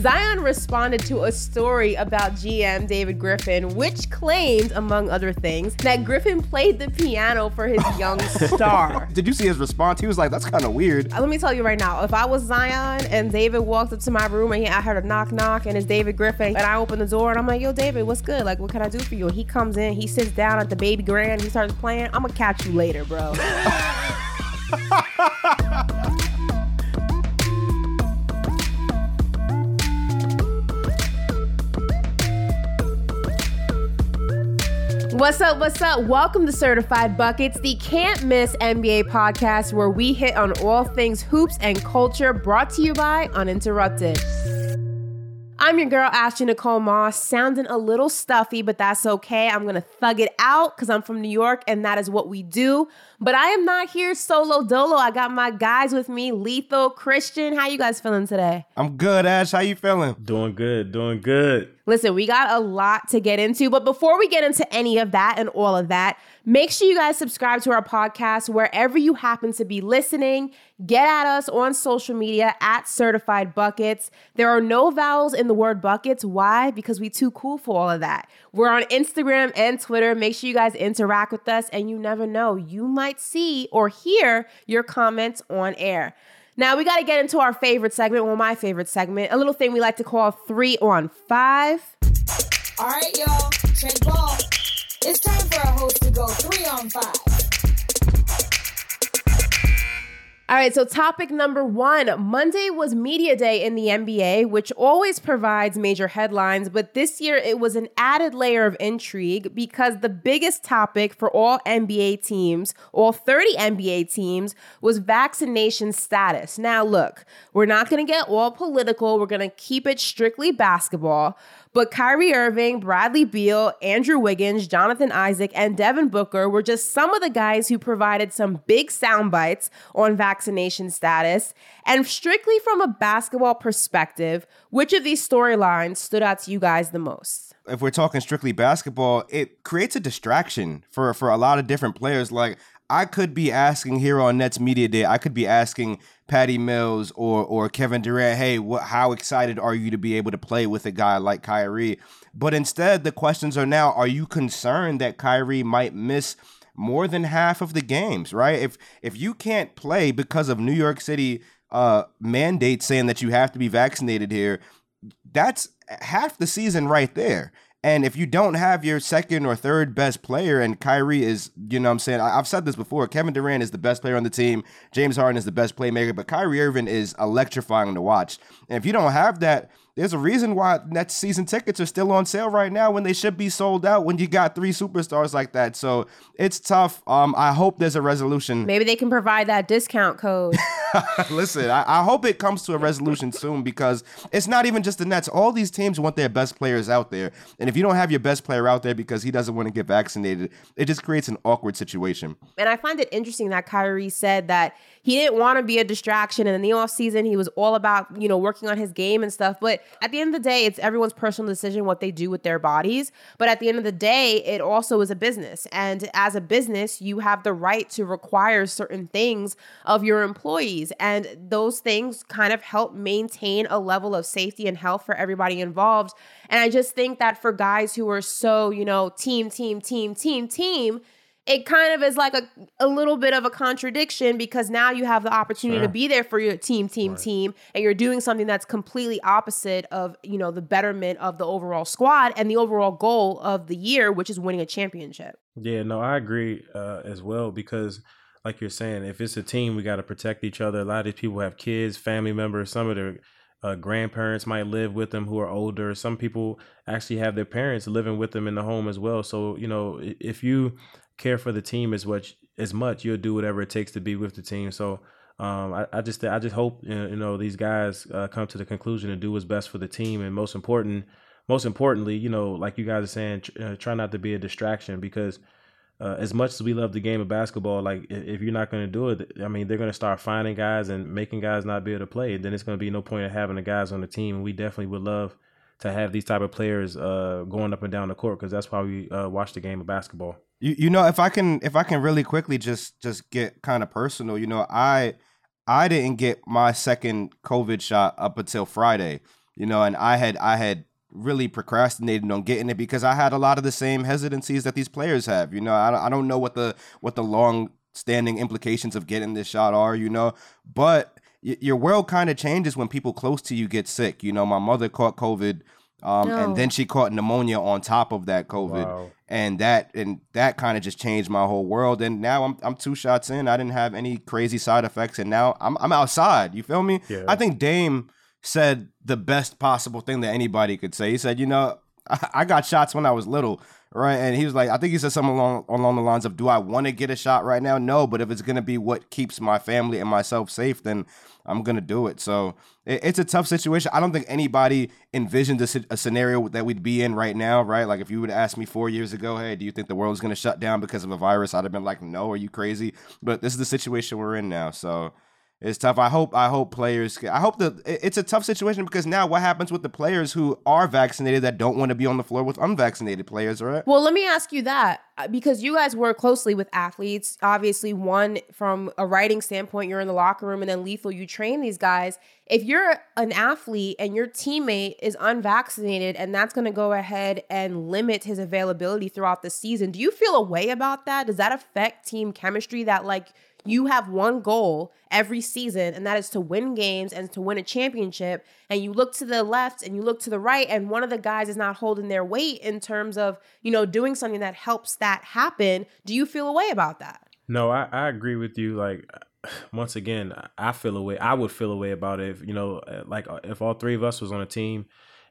Zion responded to a story about GM David Griffin, which claimed, among other things, that Griffin played the piano for his young star. Did you see his response? He was like, "That's kind of weird." Uh, Let me tell you right now, if I was Zion and David walked up to my room and he, I heard a knock knock and it's David Griffin and I open the door and I'm like, "Yo, David, what's good? Like, what can I do for you?" And he comes in, he sits down at the baby grand, he starts playing. I'm gonna catch you later, bro. What's up? What's up? Welcome to Certified Buckets, the can't miss NBA podcast where we hit on all things hoops and culture, brought to you by Uninterrupted. I'm your girl, Ashley Nicole Moss, sounding a little stuffy, but that's okay. I'm gonna thug it out because I'm from New York and that is what we do. But I am not here solo dolo. I got my guys with me, Lethal, Christian. How you guys feeling today? I'm good, Ash. How you feeling? Doing good, doing good. Listen, we got a lot to get into, but before we get into any of that and all of that, make sure you guys subscribe to our podcast wherever you happen to be listening. Get at us on social media at Certified Buckets. There are no vowels in the word buckets. Why? Because we too cool for all of that. We're on Instagram and Twitter. Make sure you guys interact with us, and you never know, you might see or hear your comments on air. Now we got to get into our favorite segment, well, my favorite segment, a little thing we like to call three on five. All right, y'all, check ball. It's time for our host to go three on five. All right, so topic number one Monday was Media Day in the NBA, which always provides major headlines, but this year it was an added layer of intrigue because the biggest topic for all NBA teams, all 30 NBA teams, was vaccination status. Now, look, we're not gonna get all political, we're gonna keep it strictly basketball. But Kyrie Irving, Bradley Beal, Andrew Wiggins, Jonathan Isaac, and Devin Booker were just some of the guys who provided some big sound bites on vaccination status. And strictly from a basketball perspective, which of these storylines stood out to you guys the most? If we're talking strictly basketball, it creates a distraction for for a lot of different players. Like I could be asking here on Nets Media Day, I could be asking Patty Mills or or Kevin Durant, hey, what how excited are you to be able to play with a guy like Kyrie? But instead, the questions are now, are you concerned that Kyrie might miss more than half of the games, right? If if you can't play because of New York City uh mandates saying that you have to be vaccinated here, that's half the season right there. And if you don't have your second or third best player, and Kyrie is, you know what I'm saying? I, have said this before. Kevin Durant is the best player on the team. James Harden is the best playmaker, but Kyrie Irving is electrifying to watch. And if you don't have that, there's a reason why next season tickets are still on sale right now when they should be sold out when you got three superstars like that. So it's tough. Um, I hope there's a resolution. Maybe they can provide that discount code. Listen, I, I, hope it comes to a resolution soon because it's not even just the Nets. All these teams want their best players out there. And if you don't have your best player out there because he doesn't want to get vaccinated, it just creates an awkward situation. And I find it interesting that Kyrie said that he didn't want to be a distraction. And in the offseason, he was all about, you know, working on his game and stuff. But at the end of the day, it's everyone's personal decision what they do with their bodies. But at the end of the day, it also is a business. And as a business, you have the right to require certain things of your employees. And those things kind of help maintain a level of safety and health for everybody involved. And I just think that for guys who are so, you know, team, team, team, team, team, it kind of is like a, a little bit of a contradiction because now you have the opportunity sure. to be there for your team team right. team and you're doing something that's completely opposite of you know the betterment of the overall squad and the overall goal of the year which is winning a championship yeah no i agree uh, as well because like you're saying if it's a team we got to protect each other a lot of these people have kids family members some of their uh, grandparents might live with them who are older some people actually have their parents living with them in the home as well so you know if you care for the team as much as much, you'll do whatever it takes to be with the team. So um, I, I, just I just hope you know these guys uh, come to the conclusion and do what's best for the team, and most important, most importantly, you know, like you guys are saying, tr- uh, try not to be a distraction because. Uh, as much as we love the game of basketball, like if you're not going to do it, I mean, they're going to start finding guys and making guys not be able to play. Then it's going to be no point in having the guys on the team. And we definitely would love to have these type of players uh, going up and down the court because that's why we uh, watch the game of basketball. You you know if I can if I can really quickly just just get kind of personal, you know, I I didn't get my second COVID shot up until Friday. you know, and I had I had really procrastinated on getting it because I had a lot of the same hesitancies that these players have. You know, I I don't know what the what the long standing implications of getting this shot are, you know, but y- your world kind of changes when people close to you get sick. You know, my mother caught COVID. Um, No. and then she caught pneumonia on top of that COVID, Wow. and that and that kind of just changed my whole world. And now I'm I'm two shots in. I didn't have any crazy side effects, and now I'm I'm outside. You feel me? Yeah. I think Dame said the best possible thing that anybody could say. He said, you know, I, I got shots when I was little, right? And he was like, I think he said something along along the lines of, "Do I want to get a shot right now? No, but if it's gonna be what keeps my family and myself safe, then I'm gonna do it." So it, it's a tough situation. I don't think anybody envisioned a, a scenario that we'd be in right now, right? Like if you would ask me four years ago, "Hey, do you think the world world's gonna shut down because of a virus?" I'd have been like, "No, are you crazy?" But this is the situation we're in now, so. It's tough. I hope. I hope players. I hope that it's a tough situation because now what happens with the players who are vaccinated that don't want to be on the floor with unvaccinated players, right? Well, let me ask you that uh, because you guys work closely with athletes. Obviously, one from a writing standpoint, you're in the locker room, and then lethal, you train these guys. If you're an athlete and your teammate is unvaccinated, and that's going to go ahead and limit his availability throughout the season, do you feel a way about that? Does that affect team chemistry? That like you have one goal every season, and that is to win games and to win a championship. And you look to the left and you look to the right, and one of the guys is not holding their weight in terms of, you know, doing something that helps that happen. Do you feel a way about that? No, I, I agree with you. Like once again, I feel a way. I would feel a way about it. If, you know, like if all three of us was on a team,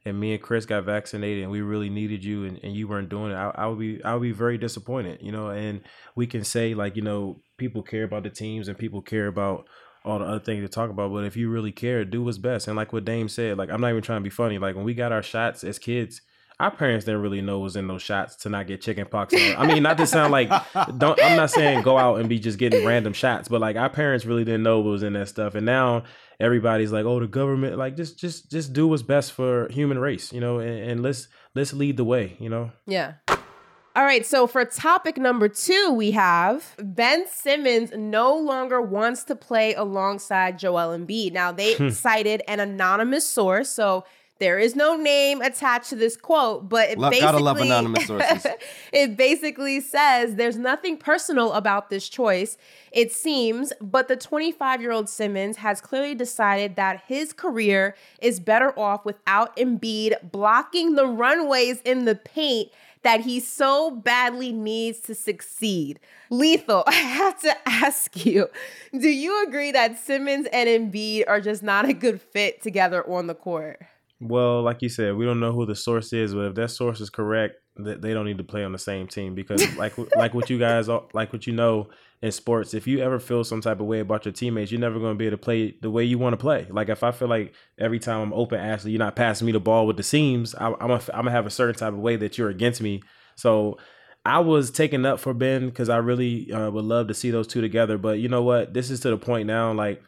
and me and Chris got vaccinated, and we really needed you, and, and you weren't doing it, I, I would be I would be very disappointed. You know, and we can say like you know people care about the teams and people care about all the other things to talk about. But if you really care, do what's best. And like what Dame said, like I'm not even trying to be funny. Like when we got our shots as kids, our parents didn't really know what was in those shots to not get chicken pox. I mean, not to sound like don't. I'm not saying go out and be just getting random shots, but like our parents really didn't know what was in that stuff. And now everybody's like, oh, the government, like just just just do what's best for human race, you know, and, and let's let's lead the way, you know. Yeah. All right, so for topic number two, we have Ben Simmons no longer wants to play alongside Joel Embiid. Now, they hmm. cited an anonymous source, so there is no name attached to this quote, but it Love- basically, gotta love anonymous sources. it basically says there's nothing personal about this choice, it seems, but the 25 year old Simmons has clearly decided that his career is better off without Embiid blocking the runways in the paint that he so badly needs to succeed. Lethal, I have to ask you do you agree that Simmons and Embiid are just not a good fit together on the court? Well, like you said, we don't know who the source is, but if that source is correct, th- they don't need to play on the same team because, like, like what you guys, all- like what you know in sports, if you ever feel some type of way about your teammates, you're never going to be able to play the way you want to play. Like, if I feel like every time I'm open, Ashley, you're not passing me the ball with the seams, I, I'm gonna, I'm gonna have a certain type of way that you're against me. So. I was taken up for Ben because I really uh, would love to see those two together. But you know what? This is to the point now. Like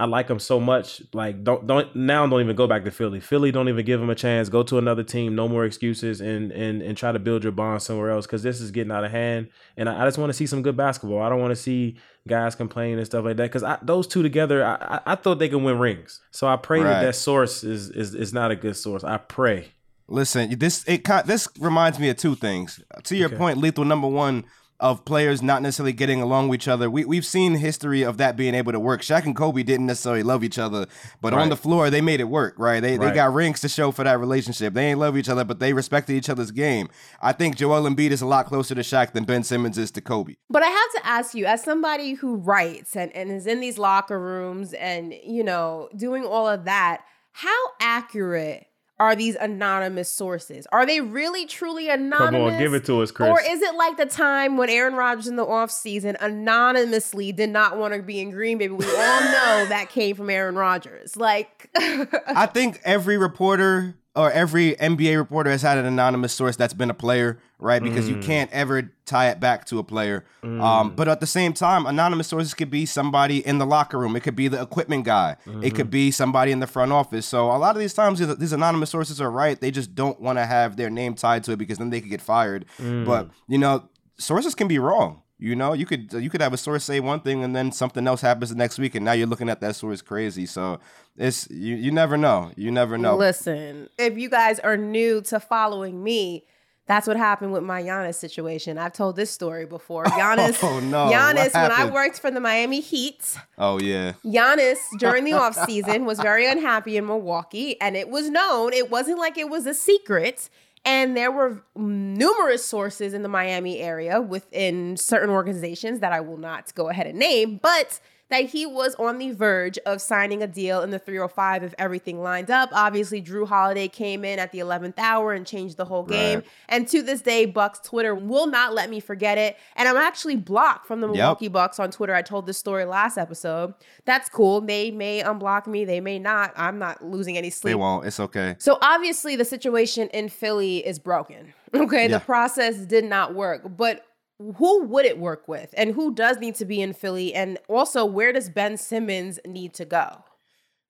I like him so much. Like don't don't now don't even go back to Philly. Philly don't even give him a chance. Go to another team. No more excuses and and and try to build your bond somewhere else because this is getting out of hand. And I, I just want to see some good basketball. I don't want to see guys complaining and stuff like that because those two together, I, I I thought they could win rings. So I pray Right. that that source is is is not a good source. I pray. Listen, this it this reminds me of two things. To your Okay. point, lethal number one of players not necessarily getting along with each other. We we've seen history of that being able to work. Shaq and Kobe didn't necessarily love each other, but on the floor they made it work. Right? They they got rings to show for that relationship. They ain't love each other, but they respected each other's game. I think Joel Embiid is a lot closer to Shaq than Ben Simmons is to Kobe. But I have to ask you, as somebody who writes and, and is in these locker rooms and, you know, doing all of that, how accurate are these anonymous sources? Are they really truly anonymous? Come on, give it to us, Chris. Or is it like the time when Aaron Rodgers in the offseason anonymously did not want to be in Green Bay, but we all know that came from Aaron Rodgers. Like I think every reporter or every NBA reporter has had an anonymous source that's been a player, right? Because you mm. can't ever tie it back to a player. Mm. Um, but at the same time, anonymous sources could be somebody in the locker room. It could be the equipment guy. It could mm-hmm. be somebody in the front office. So a lot of these times, these- these anonymous sources are right. They just don't want to have their name tied to it because then they could get fired. But mm. you know, sources can be wrong. You know, you could you could have a source say one thing and then something else happens the next week, and now you're looking at that source crazy. So it's you you never know. You never know. Listen, if you guys are new to following me, that's what happened with my Giannis situation. I've told this story before. Giannis, Oh, no. Giannis, when I worked for the Miami Heat, Oh yeah. Giannis during the offseason was very unhappy in Milwaukee, and it was known. It wasn't like it was a secret. And there were numerous sources in the Miami area within certain organizations that I will not go ahead and name, but that he was on the verge of signing a deal in the 305 if everything lined up. Obviously, Jrue Holiday came in at the 11th hour and changed the whole game. Right. And to this day, Bucks Twitter will not let me forget it. And I'm actually blocked from the Milwaukee Bucks on Twitter. I told this story last episode. That's cool. They may unblock me, they may not. I'm not losing any sleep. They won't. It's okay. So obviously the situation in Philly is broken. Okay, Yeah. the process did not work. But who would it work with? And who does need to be in Philly? And also where does Ben Simmons need to go?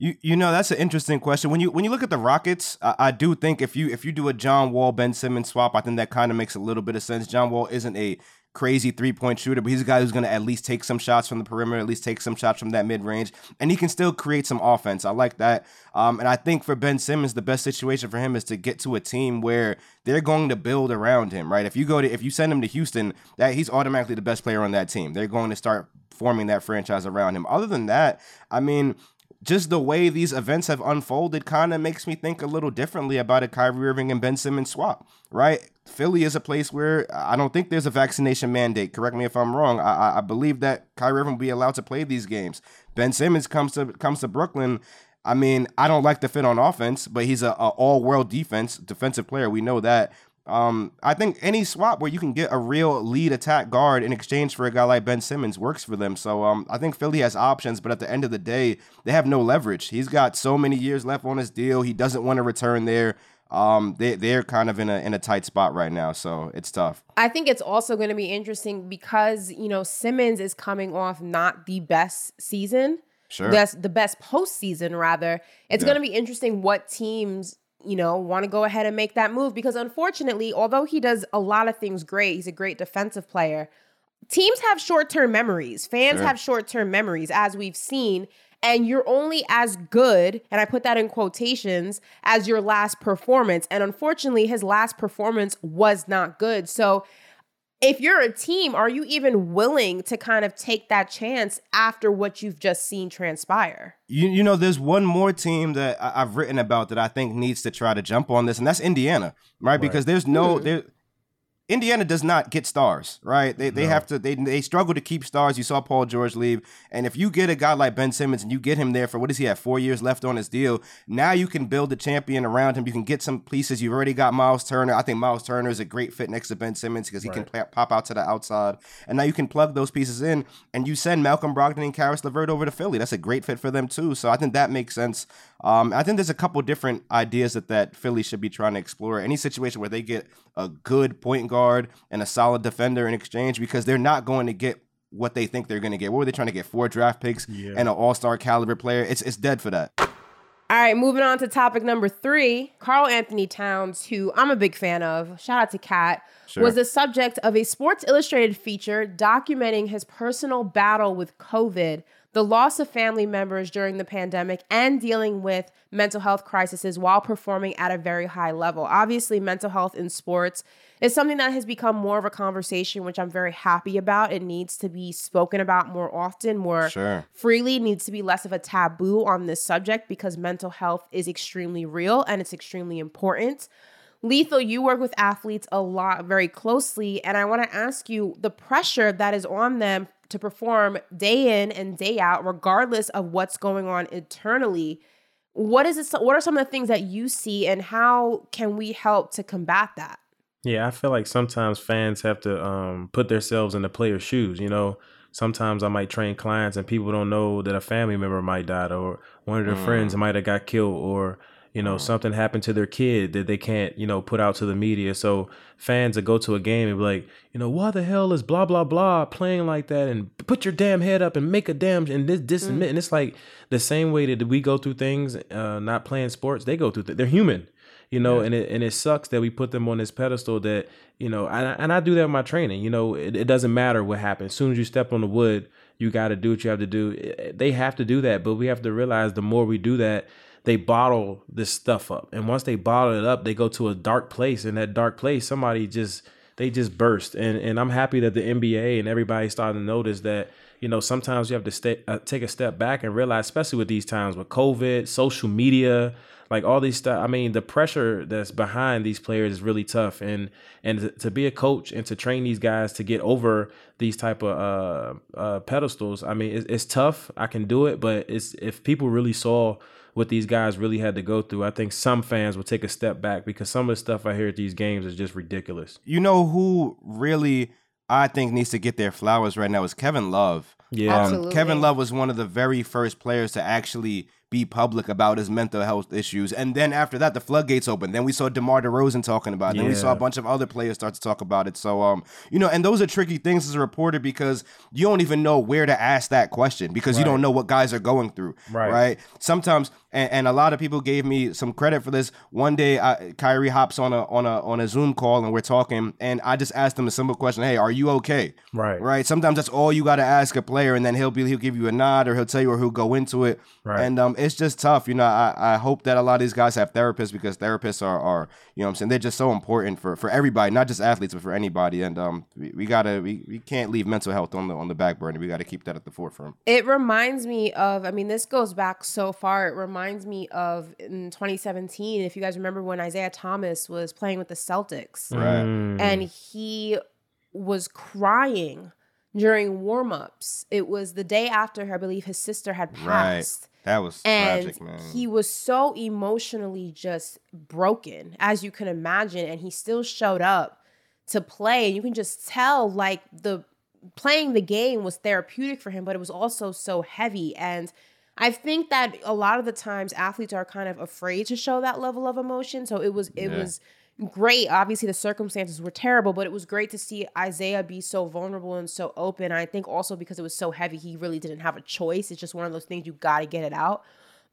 You you know that's an interesting question. When you when you look at the Rockets, I, I do think if you if you do a John Wall Ben Simmons swap, I think that kind of makes a little bit of sense. John Wall isn't a crazy three point shooter, but he's a guy who's going to at least take some shots from the perimeter, at least take some shots from that mid range, and he can still create some offense. I like that. Um, and I think for Ben Simmons, the best situation for him is to get to a team where they're going to build around him. Right? If you go to if you send him to Houston, that he's automatically the best player on that team. They're going to start forming that franchise around him. Other than that, I mean just the way these events have unfolded kind of makes me think a little differently about a Kyrie Irving and Ben Simmons swap, right? Philly is a place where I don't think there's a vaccination mandate. Correct me if I'm wrong. I, I- believe that Kyrie Irving will be allowed to play these games. Ben Simmons comes to comes to Brooklyn. I mean, I don't like the fit on offense, but he's a, a all world defense defensive player. We know that. Um, I think any swap where you can get a real lead attack guard in exchange for a guy like Ben Simmons works for them. So um, I think Philly has options, but at the end of the day, they have no leverage. He's got so many years left on his deal. He doesn't want to return there. Um, they they're kind of in a in a tight spot right now, so it's tough. I think it's also going to be interesting because, you know, Simmons is coming off not the best season. Sure. That's the best postseason, rather. It's Yeah. going to be interesting what teams, you know, want to go ahead and make that move because unfortunately, although he does a lot of things great, he's a great defensive player. Teams have short term memories. Fans Sure. have short term memories, as we've seen. And you're only as good, and I put that in quotations, as your last performance. And unfortunately, his last performance was not good. So if you're a team, are you even willing to kind of take that chance after what you've just seen transpire? You you know, there's one more team that I, I've written about that I think needs to try to jump on this, and that's Indiana, right? Because there's no hmm. there. Indiana does not get stars, right? They, they No. have to they they struggle to keep stars. You saw Paul George leave, and if you get a guy like Ben Simmons and you get him there for what does he have four years left on his deal? Now you can build a champion around him. You can get some pieces. You've already got Miles Turner. I think Miles Turner is a great fit next to Ben Simmons because he can Right. pla- pop out to the outside, and now you can plug those pieces in, and you send Malcolm Brogdon and Karis LeVert over to Philly. That's a great fit for them too. So I think that makes sense. Um, I think there's a couple different ideas that that Philly should be trying to explore. Any situation where they get a good point guard and a solid defender in exchange, because they're not going to get what they think they're going to get. What were they trying to get? Four draft picks Yeah. and an All Star caliber player. It's it's dead for that. All right, moving on to topic number three. Karl-Anthony Towns, who I'm a big fan of, shout out to KAT, Sure. was the subject of a Sports Illustrated feature documenting his personal battle with COVID, the loss of family members during the pandemic, and dealing with mental health crises while performing at a very high level. Obviously, mental health in sports is something that has become more of a conversation, which I'm very happy about. It needs to be spoken about more often, more Sure. freely needs to be less of a taboo on this subject because mental health is extremely real and it's extremely important. Lethal, you work with athletes a lot very closely, and I want to ask you the pressure that is on them to perform day in and day out, regardless of what's going on internally. What is it? What are some of the things that you see, and how can we help to combat that? Yeah, I feel like sometimes fans have to um, put themselves in the player's shoes. You know, sometimes I might train clients and people don't know that a family member might die, or one of their friends might have got killed or you know something happened to their kid that they can't you know put out to the media. So fans that go to a game and be like, you know, why the hell is blah blah blah playing like that and put your damn head up and make a damn and this this and that. and it's like the same way that we go through things, uh, not playing sports, they go through. Th- they're human You know, and it and it sucks that we put them on this pedestal that you know, and I, and I do that in my training. You know, it, it doesn't matter what happens. As soon as you step on the wood, you got to do what you have to do. They have to do that, but we have to realize the more we do that, they bottle this stuff up, and once they bottle it up, they go to a dark place. In that dark place, somebody just they just burst. And and I'm happy that the NBA and everybody's starting to notice that you know sometimes you have to stay, uh, take a step back and realize, especially with these times with COVID, social media, like all these stuff. I mean, the pressure that's behind these players is really tough, and and to be a coach and to train these guys to get over these type of uh, uh, pedestals. I mean, it's, it's tough. I can do it, but it's if people really saw what these guys really had to go through, I think some fans will take a step back because some of the stuff I hear at these games is just ridiculous. You know who really I think needs to get their flowers right now is Kevin Love. Yeah, Um, Kevin Love was one of the very first players to actually be public about his mental health issues. And then after that, the floodgates opened. Then we saw DeMar DeRozan talking about it. Then we saw a bunch of other players start to talk about it. So, um, you know, and those are tricky things as a reporter because you don't even know where to ask that question because you don't know what guys are going through. Right. Right. Sometimes, and, and a lot of people gave me some credit for this. One day, I, Kyrie hops on a on a on a Zoom call and we're talking, and I just asked him a simple question: Hey, are you okay? Right. Right. Sometimes that's all you got to ask a player, and then he'll be he'll give you a nod or he'll tell you or he'll go into it. Right. And um, it's just tough. You know, I, I hope that a lot of these guys have therapists because therapists are, are you know what I'm saying they're just so important for, for everybody, not just athletes, but for anybody. And um, we, we gotta we, we can't leave mental health on the on the back burner. We got to keep that at the forefront. It reminds me of, I mean, this goes back so far. It reminds me of in 2017, if you guys remember when Isaiah Thomas was playing with the Celtics Right. Mm. and he was crying during warmups. It was the day after, I believe, his sister had Right. That was And tragic, man. he was so emotionally just broken, as you can imagine. And he still showed up to play. And you can just tell, like, the playing the game was therapeutic for him, but it was also so heavy. And I think that a lot of the times athletes are kind of afraid to show that level of emotion. So it was it Yeah. was great. Obviously the circumstances were terrible, but it was great to see Isaiah be so vulnerable and so open. I think also because it was so heavy, he really didn't have a choice. It's just one of those things you got to get it out.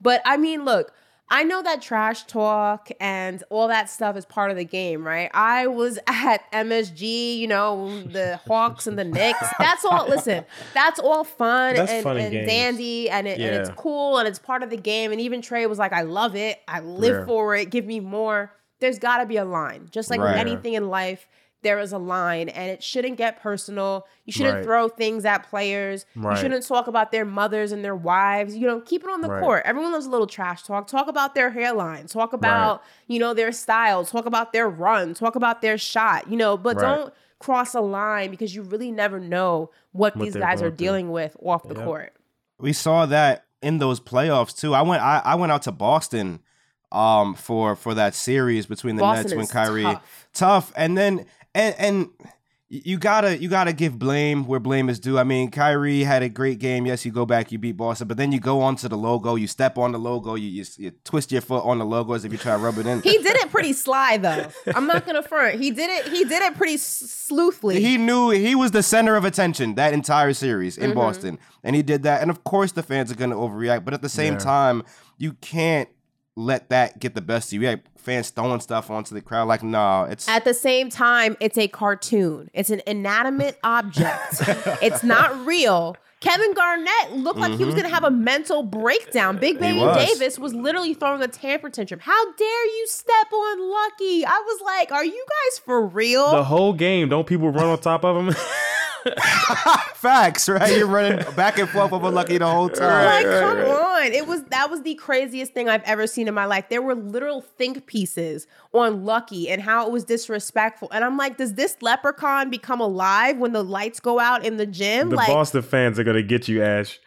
But I mean, look, I know that trash talk and all that stuff is part of the game, right? I was at MSG, you know, the Hawks and the Knicks. That's all. Listen, that's all fun That's and, and and dandy, and, it, and it's cool and it's part of the game. And even Trae was like, "I love it. I live Yeah. for it. Give me more." There's got to be a line, just like Right. anything in life. There is a line, and it shouldn't get personal. You shouldn't Right. throw things at players. Right. You shouldn't talk about their mothers and their wives. You know, keep it on the Right. court. Everyone loves a little trash talk. Talk about their hairline. Talk about you know their style. Talk about their run. Talk about their shot. You know, but Right. don't cross a line because you really never know what, What these guys are going through. dealing with off the Yep. court. we saw that in those playoffs too. I went I, I went out to Boston um for for that series between the Boston Nets when is Kyrie tough. tough and then and and you gotta you gotta give blame where blame is due. I mean, Kyrie had a great game. Yes, you go back, you beat Boston, but then you go onto the logo, you step on the logo, you you, you twist your foot on the logo as if you try to rub it in. He did it pretty sly though. I'm not gonna front. He did it. He did it pretty s- sleuthly. He knew he was the center of attention that entire series Mm-hmm. in Boston, and he did that. And of course, the fans are going to overreact, but at the same Yeah. time, you can't let that get the best of you. You have fans throwing stuff onto the crowd, like, nah, it's At the same time, it's a cartoon. It's an inanimate object. it's not real. Kevin Garnett looked like he was mm-hmm. going to have a mental breakdown. Big Baby was. Davis was literally throwing a temper tantrum. How dare you step on Lucky? I was like, are you guys for real? The whole game, don't people run on top of him? facts, right? You're running back and forth over Lucky the whole time. like, come on. It was that was the craziest thing I've ever seen in my life. There were literal think pieces on Lucky and how it was disrespectful. And I'm like, does this leprechaun become alive when the lights go out in the gym? the like Boston fans are gonna get you, Ash.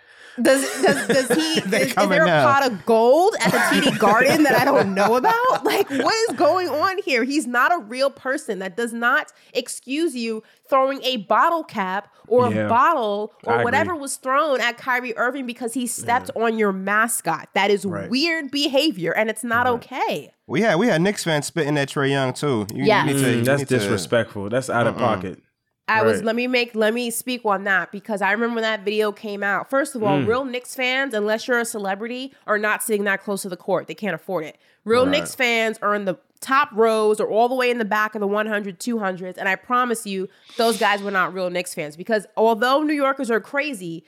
Does does does he is, is there a now. pot of gold at the TD Garden that I don't know about? Like what is going on here? He's not a real person. That does not excuse you throwing a bottle cap or Yeah. a bottle I or agree. whatever was thrown at Kyrie Irving because he stepped on your mascot. That is Right. weird behavior and it's not okay. We had we had Knicks fans spitting at Trae Young too. You, you Yes. to- you Mm, that's need to- disrespectful. That's out of pocket. I was let me make let me speak on that because I remember when that video came out. First of Mm. all, real Knicks fans, unless you're a celebrity, are not sitting that close to the court. They can't afford it. Real Right. Knicks fans are in the top rows or all the way in the back of the 100, 200s. And I promise you, those guys were not real Knicks fans because although New Yorkers are crazy,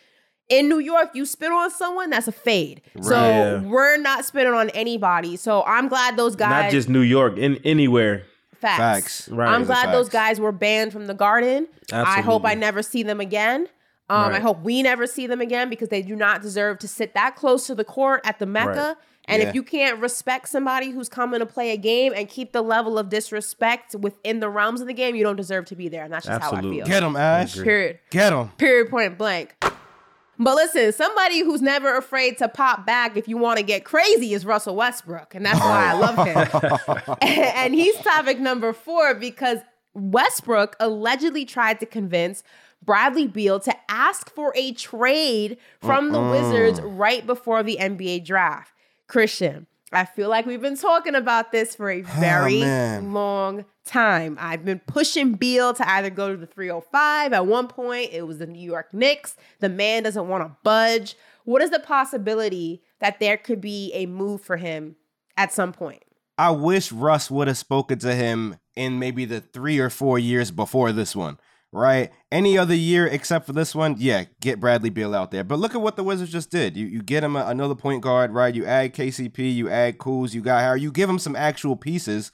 in New York, you spit on someone, that's a fade. So Yeah. we're not spitting on anybody. So I'm glad those guys Not just New York, in anywhere. Facts. Facts. Right. I'm Those are glad those guys were banned from the garden. I hope I never see them again. Um, I hope we never see them again because they do not deserve to sit that close to the court at the Mecca. Right. And Yeah. if you can't respect somebody who's coming to play a game and keep the level of disrespect within the realms of the game, you don't deserve to be there. And that's just Absolutely. how I feel. Get them, Ash. Period. Get him. Period. Point blank. But listen, somebody who's never afraid to pop back if you want to get crazy is Russell Westbrook. And that's why I love him. and he's topic number four because Westbrook allegedly tried to convince Bradley Beal to ask for a trade from the Wizards right before the NBA draft. Christian, I feel like we've been talking about this for a oh, very man. long time. I've been pushing Beal to either go to the 305. At one point, it was the New York Knicks. The man doesn't want to budge. What is the possibility that there could be a move for him at some point? I wish Russ would have spoken to him in maybe the three or four years before this one, right? Any other year except for this one, yeah, get Bradley Beal out there. But look at what the Wizards just did. You you get him a, another point guard, right? You add KCP, you add Kuz, you got Harry, you give him some actual pieces.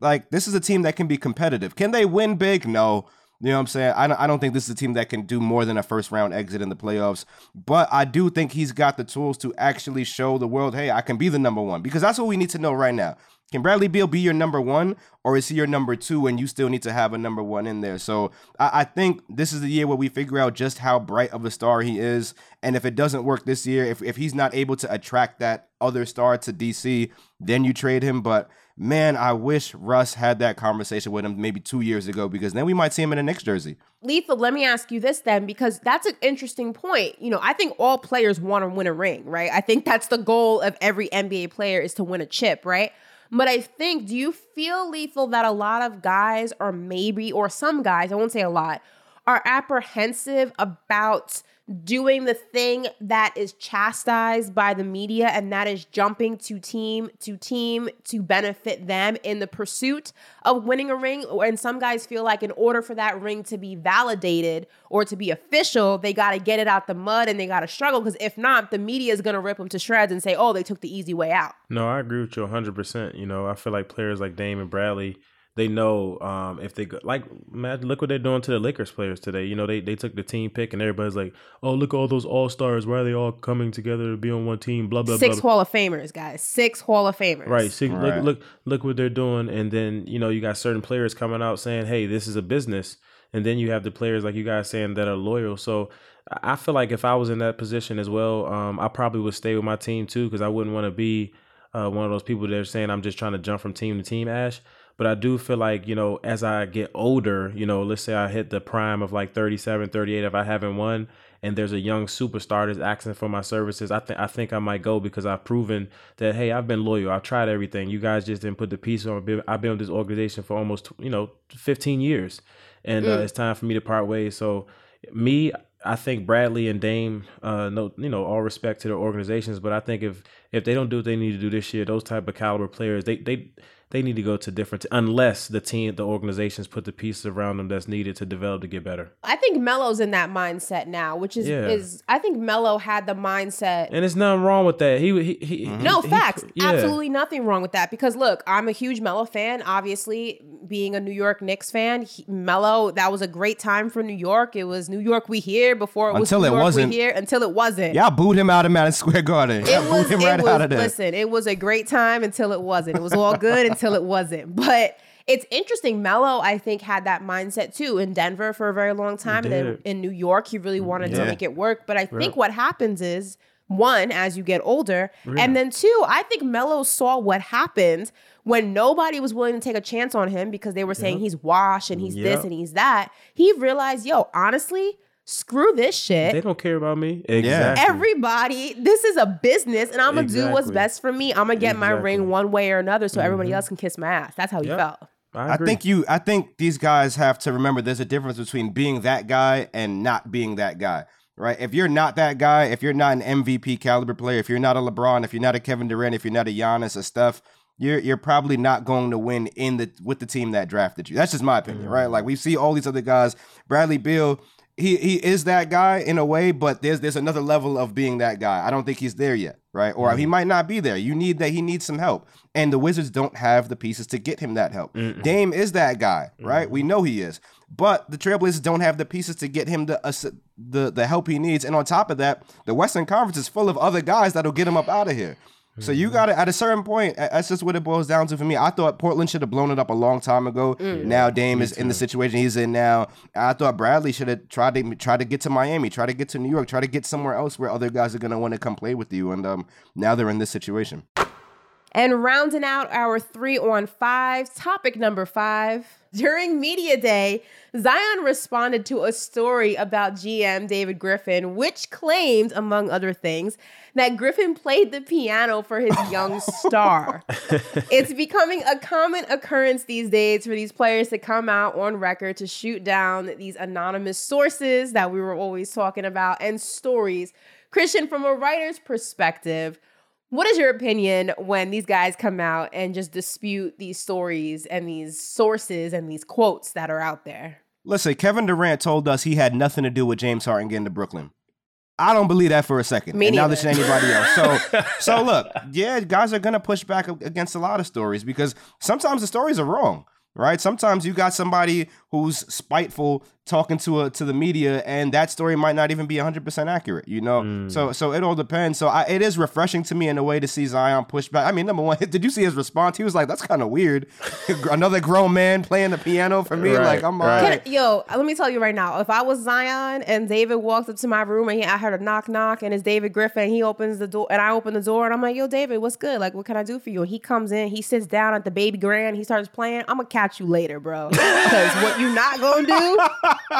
Like this is a team that can be competitive. Can they win big? No. You know what I'm saying? I don't, I don't think this is a team that can do more than a first round exit in the playoffs. But I do think he's got the tools to actually show the world, hey, I can be the number one. Because that's what we need to know right now. Can Bradley Beal be your number one, or is he your number two and you still need to have a number one in there? So I, I think this is the year where we figure out just how bright of a star he is. And if it doesn't work this year, if, if he's not able to attract that other star to DC, then you trade him. But man, I wish Russ had that conversation with him maybe two years ago because then we might see him in the next jersey. Lethal, let me ask you this then, because that's an interesting point. You know, I think all players want to win a ring, right? I think that's the goal of every NBA player is to win a chip, right? But I think, do you feel lethal that a lot of guys, or maybe, or some guys, I won't say a lot, are apprehensive about doing the thing that is chastised by the media and that is jumping to team to team to benefit them in the pursuit of winning a ring. And some guys feel like in order for that ring to be validated or to be official they got to get it out the mud and they got to struggle. Because if not the media is going to rip them to shreds and say oh they took the easy way out. No, I agree with you 100%. You know, I feel like players like Dame and Bradley, they know um, if they go, like, man, look what they're doing to the Lakers players today. You know, they, they took the team pick and everybody's like, oh, look at all those all stars. Why are they all coming together to be on one team? Blah, blah, six blah. hall of famers guys six hall of famers Right. See, Right. look, look, look what they're doing, and then you know you got certain players coming out saying, "Hey, this is a business," and then you have the players like you guys saying that are loyal. So I I feel like if I was in that position as well, um, I probably would stay with my team too because I wouldn't want to be uh, one of those people that are saying I'm just trying to jump from team to team. Ash. But I do feel like, you know, as I get older, you know, let's say I hit the prime of like 37, 38, if I haven't won, and there's a young superstar that's asking for my services, I think I think I might go because I've proven that hey, I've been loyal. I've tried everything. You guys just didn't put the piece on. I've been- I've been with this organization for almost you know 15 years, and uh, it's time for me to part ways. So me, I think Bradley and Dame, uh, no, you know, all respect to their organizations, but I think if if they don't do what they need to do this year, those type of caliber players, they they they need to go to different unless the team, the organizations put the pieces around them that's needed to develop to get better. I think Melo's in that mindset now, which is Yeah. is I think Melo had the mindset. And there's nothing wrong with that. He he, he mm-hmm. No he- facts, yeah. absolutely nothing wrong with that. Because look, I'm a huge Melo fan. Obviously, being a New York Knicks fan, he, Melo that was a great time for New York. It was New York we here before it was Until New it York wasn't. we here until it wasn't. Y'all booed him out of Madison Square Garden. Y'all It was, booed him it right was out of there. listen, it was a great time until it wasn't. It was all good until it wasn't. But it's interesting. Melo, I think, had that mindset too in Denver for a very long time. And then in New York, he really mm, wanted to make it work. But I think what happens is one, as you get older, and then two, I think Melo saw what happened when nobody was willing to take a chance on him because they were saying he's washed and he's this and he's that. He realized, yo, honestly, screw this shit They don't care about me. Exactly. everybody this is a business and i'm gonna do what's best for me i'm gonna get my ring one way or another so everybody mm-hmm. else can kiss my ass that's how he Yep. felt I, I think you. I think these guys have to remember there's a difference between being that guy and not being that guy. Right? If you're not that guy, if you're not an MVP caliber player, if you're not a LeBron, if you're not a Kevin Durant, if you're not a Giannis, a stuff, you're you're probably not going to win in the with the team that drafted you. That's just my opinion, mm. right? Like we see all these other guys. Bradley Beal, he he is that guy in a way, but there's there's another level of being that guy. I don't think he's there yet, right? Or he might not be there. You need that. He needs some help, and the Wizards don't have the pieces to get him that help. Dame is that guy, right? We know he is, but the Trailblazers don't have the pieces to get him the uh, the the help he needs. And on top of that, the Western Conference is full of other guys that'll get him up out of here. So you got to at a certain point. That's just what it boils down to for me. I thought Portland should have blown it up a long time ago. Now Dame is in the situation he's in now. I thought Bradley should have tried to try to get to Miami, try to get to New York, try to get somewhere else where other guys are gonna want to come play with you. And um, now they're in this situation. And rounding out our three on five, topic number five. During Media Day, Zion responded to a story about GM David Griffin, which claimed, among other things, that Griffin played the piano for his young star. it's becoming a common occurrence these days for these players to come out on record to shoot down these anonymous sources that we were always talking about and stories. Christian, from a writer's perspective, what is your opinion when these guys come out and just dispute these stories and these sources and these quotes that are out there? Listen, Kevin Durant told us he had nothing to do with James Harden getting to Brooklyn. I don't believe that for a second. Me and now neither. this should anybody else. So, so look, yeah, guys are gonna push back against a lot of stories because sometimes the stories are wrong, right? Sometimes you got somebody who's spiteful talking to a to the media, and that story might not even be hundred percent accurate. You know, mm. so so it all depends. So I, it is refreshing to me in a way to see Zion push back. I mean, number one, did you see his response? He was like, "That's kind of weird." Another grown man playing the piano for me, Right, like I'm right. all Can right. Yo, let me tell you right now. If I was Zion and David walked up to my room and he, I heard a knock knock and it's David Griffin, he opens the door and I open the door and I'm like, "Yo, David, what's good? Like, what can I do for you?" And he comes in, he sits down at the baby grand, he starts playing. I'm gonna catch you later, bro. Because what you not gonna do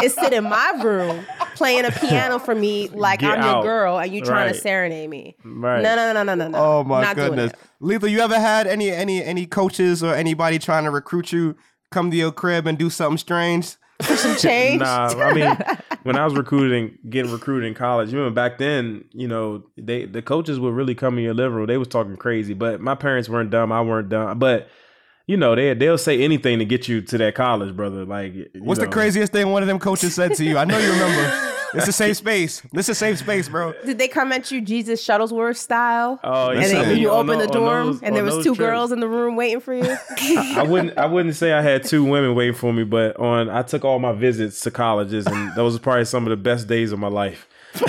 is sit in my room playing a piano for me like Get I'm your girl and you trying to serenade me. Right. No, no, no, no, no, no. Oh my Not goodness. Lethal! You ever had any any any coaches or anybody trying to recruit you come to your crib and do something strange? Some change. Nah, I mean, when I was recruiting, getting recruited in college, you remember back then, you know, they the coaches would really come in your living room. They was talking crazy, but my parents weren't dumb. I weren't dumb, but you know, they they'll say anything to get you to that college, brother. Like, you What's the craziest thing one of them coaches said to you? I know you remember. It's a safe space. This is a safe space, bro. Did they come at you Jesus Shuttlesworth style? Oh, And yeah. then you On open the tho- dorm those- and there was two trips. girls in the room waiting for you. I wouldn't I wouldn't say I had two women waiting for me, but on I took all my visits to colleges, and those was probably some of the best days of my life.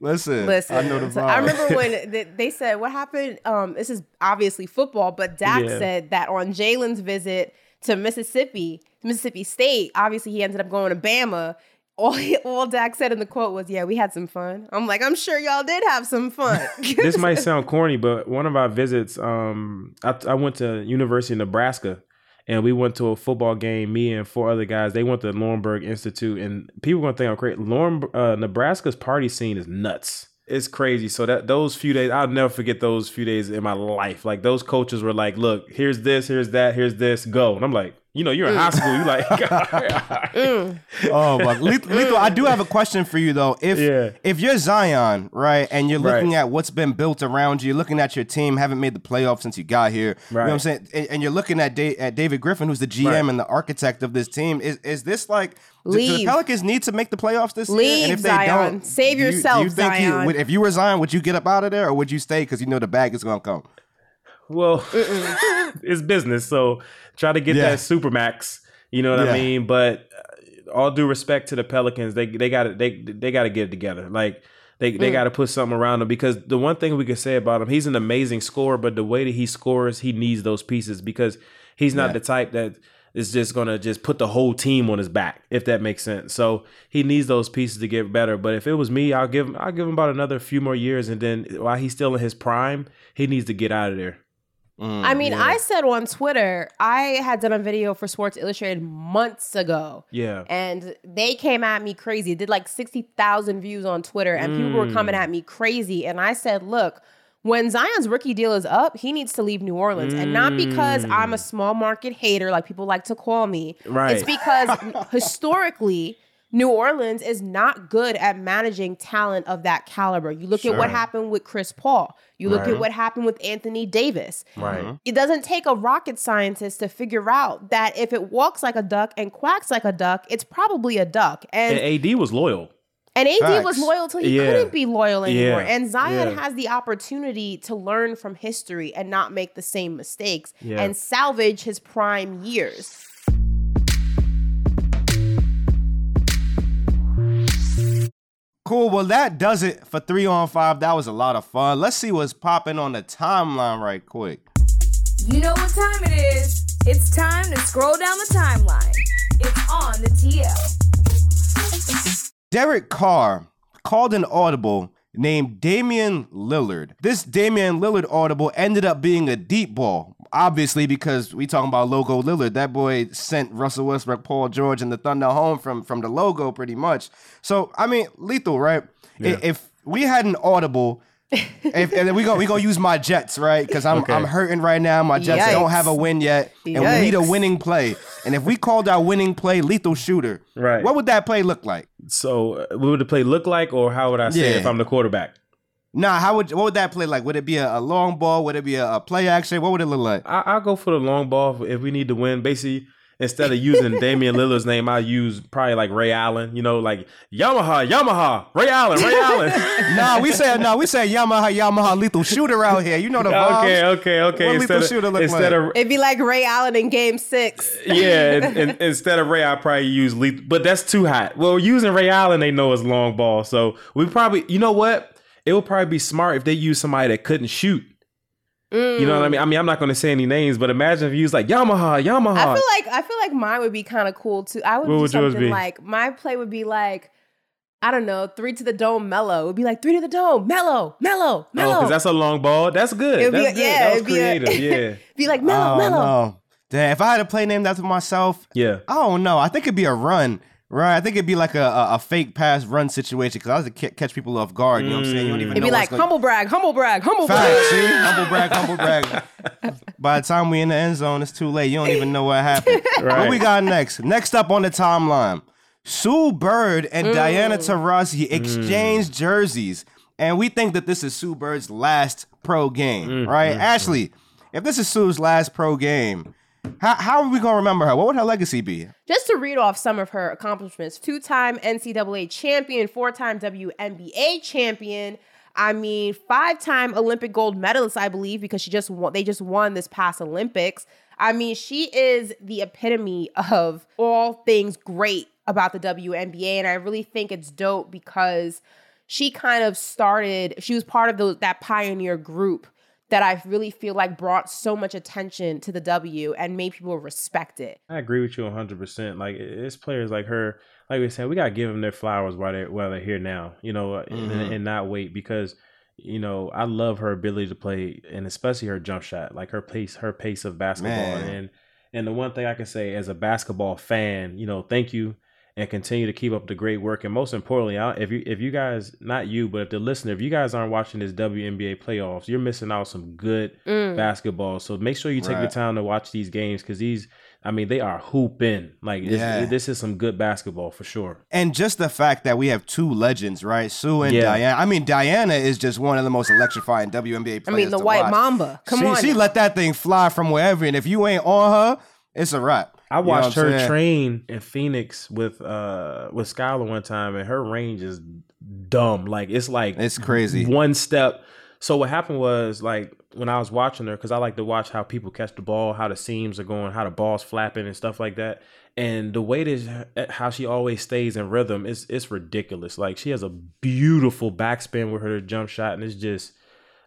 Listen, Listen, I know the so vibe. I remember when th- they said what happened. Um, this is obviously football, but Dak Yeah. said that on Jalen's visit to Mississippi, Mississippi State, obviously he ended up going to Bama. All, he, all Dak said in the quote was, "Yeah, we had some fun." I'm like, I'm sure y'all did have some fun. this might sound corny, but one of our visits, um, I, I went to University of Nebraska, and we went to a football game. Me and four other guys. They went to the Laurinburg Institute, and people gonna think I'm crazy. Lauren, uh, Nebraska's party scene is nuts. It's crazy. So that those few days, I'll never forget those few days in my life. Like those coaches were like, "Look, here's this, here's that, here's this, go." And I'm like, you know, you're in high school. You're like, Mm. Oh, but Lethal, Lethal, I do have a question for you though. If Yeah. if you're Zion, right, and you're looking Right. at what's been built around you, looking at your team, haven't made the playoffs since you got here. You know what I'm saying? And, and you're looking at da- at David Griffin, who's the GM Right. and the architect of this team. Is is this like do- do the Pelicans need to make the playoffs this year? Leave, And if they Zion. don't, Save do you- yourself, you think he- Zion. would- if you were Zion, would you get up out of there, or would you stay because you know the bag is gonna come? Well, it's business, so try to get Yeah. that super max. You know what Yeah. I mean? But uh, all due respect to the Pelicans, they they got to they they got to get it together. Like they they got to put something around him because the one thing we could say about him, he's an amazing scorer, but the way that he scores, he needs those pieces because he's not Yeah. the type that is just gonna just put the whole team on his back, if that makes sense. So he needs those pieces to get better. But if it was me, I'll give him I'll give him about another few more years, and then while he's still in his prime, he needs to get out of there. I mean, I said on Twitter, I had done a video for Sports Illustrated months ago. Yeah. And they came at me crazy. It did like 60,000 views on Twitter, and people were coming Mm. at me crazy. And I said, look, when Zion's rookie deal is up, he needs to leave New Orleans. And not because I'm a small market hater, like people like to call me. Right. It's because historically, New Orleans is not good at managing talent of that caliber. You look at what happened with Chris Paul. You look Right. at what happened with Anthony Davis. Right. Mm-hmm. It doesn't take a rocket scientist to figure out that if it walks like a duck and quacks like a duck, it's probably a duck. And And AD was loyal. and AD was loyal till he Yeah. couldn't be loyal anymore. Yeah. And Zion Yeah. has the opportunity to learn from history and not make the same mistakes Yeah. and salvage his prime years. Cool. Well, that does it for three on five. That was a lot of fun. Let's see what's popping on the timeline right quick. You know what time it is. It's time to scroll down the timeline. It's on the TL. Derek Carr called an audible named Damian Lillard. This Damian Lillard audible ended up being a deep ball. Obviously, because we talking about logo Lillard. That boy sent Russell Westbrook, Paul George, and the Thunder home from from the logo pretty much. So I mean, lethal, right? Yeah. If we had an audible. if, and then we go we gonna use my Jets, right? Because I'm Okay. I'm hurting right now. My Jets don't have a win yet, and we need a winning play. And if we called our winning play lethal shooter, Right. What would that play look like? So, uh, what would the play look like, or how would I say Yeah. if I'm the quarterback? Nah, how would what would that play like? Would it be a, a long ball? Would it be a, a play action? What would it look like? I, I'll go for the long ball if we need to win. Basically, instead of using Damian Lillard's name, I use probably like Ray Allen. You know, like Yamaha, Yamaha, Ray Allen, Ray Allen. nah, we say no, we say Yamaha, Yamaha, lethal shooter out here. You know the vibes. okay, okay, okay. What lethal Instead shooter of, look instead like? of It'd be like Ray Allen in game six. yeah, and, and instead of Ray, I probably use lethal, but that's too hot. Well, using Ray Allen, they know it's long ball, so we probably, you know what? It would probably be smart if they use somebody that couldn't shoot. You know what I mean? I mm. mean, I'm not going to say any names, but imagine if you use like Yamaha, Yamaha. I feel like I feel like mine would be kind of cool too. I would What do would yours something be? like my play would be like I don't know, three to the dome, Melo. It would be like three to the dome, Melo, Melo, Oh, Melo. because that's a long ball. That's good. It'd That's a- good. yeah, that was it'd be a- creative. yeah, be like Melo, Oh, Melo. no. Damn, if I had a play named after myself, yeah. I don't know. I think it'd be a run. Right, I think it'd be like a, a, a fake pass run situation because I was to ca- catch people off guard. You know what I'm saying? You don't even know. It'd know be like gonna- humble brag, humble brag, humble Facts, brag. see? Humble brag, humble brag. By the time we in the end zone, it's too late. You don't even know what happened. What we got next? Next up on the timeline, Sue Bird and Diana Mm. Taurasi exchanged jerseys. And we think that this is Sue Bird's last pro game, Mm, right? Ashley, if this is Sue's last pro game, how, how are we going to remember her? What would her legacy be? Just to read off some of her accomplishments two time NCAA champion, four time WNBA champion. I mean, five time Olympic gold medalist, I believe, because she just won, they just won this past Olympics. I mean, she is the epitome of all things great about the WNBA. And I really think it's dope because she kind of started, she was part of those, that pioneer group that I really feel like brought so much attention to the W and made people respect it. I agree with you 100. percent Like it's players like her, like we said, we gotta give them their flowers while they're while they're here now. You know, and, Mhm. and not wait because you know I love her ability to play and especially her jump shot, like her pace, her pace of basketball. Man. And and the one thing I can say as a basketball fan, you know, thank you and continue to keep up the great work. And most importantly, I, if you if you guys, not you, but if the listener, if you guys aren't watching this WNBA playoffs, you're missing out some good Mm. basketball. So make sure you take the time to watch these games because these, I mean, they are hooping. Like this, Yeah. this is some good basketball for sure. And just the fact that we have two legends, right? Sue and Yeah. Diana. I mean, Diana is just one of the most electrifying WNBA players. I mean, the to white watch. mamba. Come she, on. She now. let that thing fly from wherever, and if you ain't on her, it's a wrap. I You know watched her saying? train in Phoenix with uh with Skylar one time, and her range is dumb. Like it's like It's crazy. One step. So what happened was like when I was watching her, because I like to watch how people catch the ball, how the seams are going, how the ball's flapping and stuff like that. And the way that how she always stays in rhythm is it's ridiculous. Like she has a beautiful backspin with her jump shot, and it's just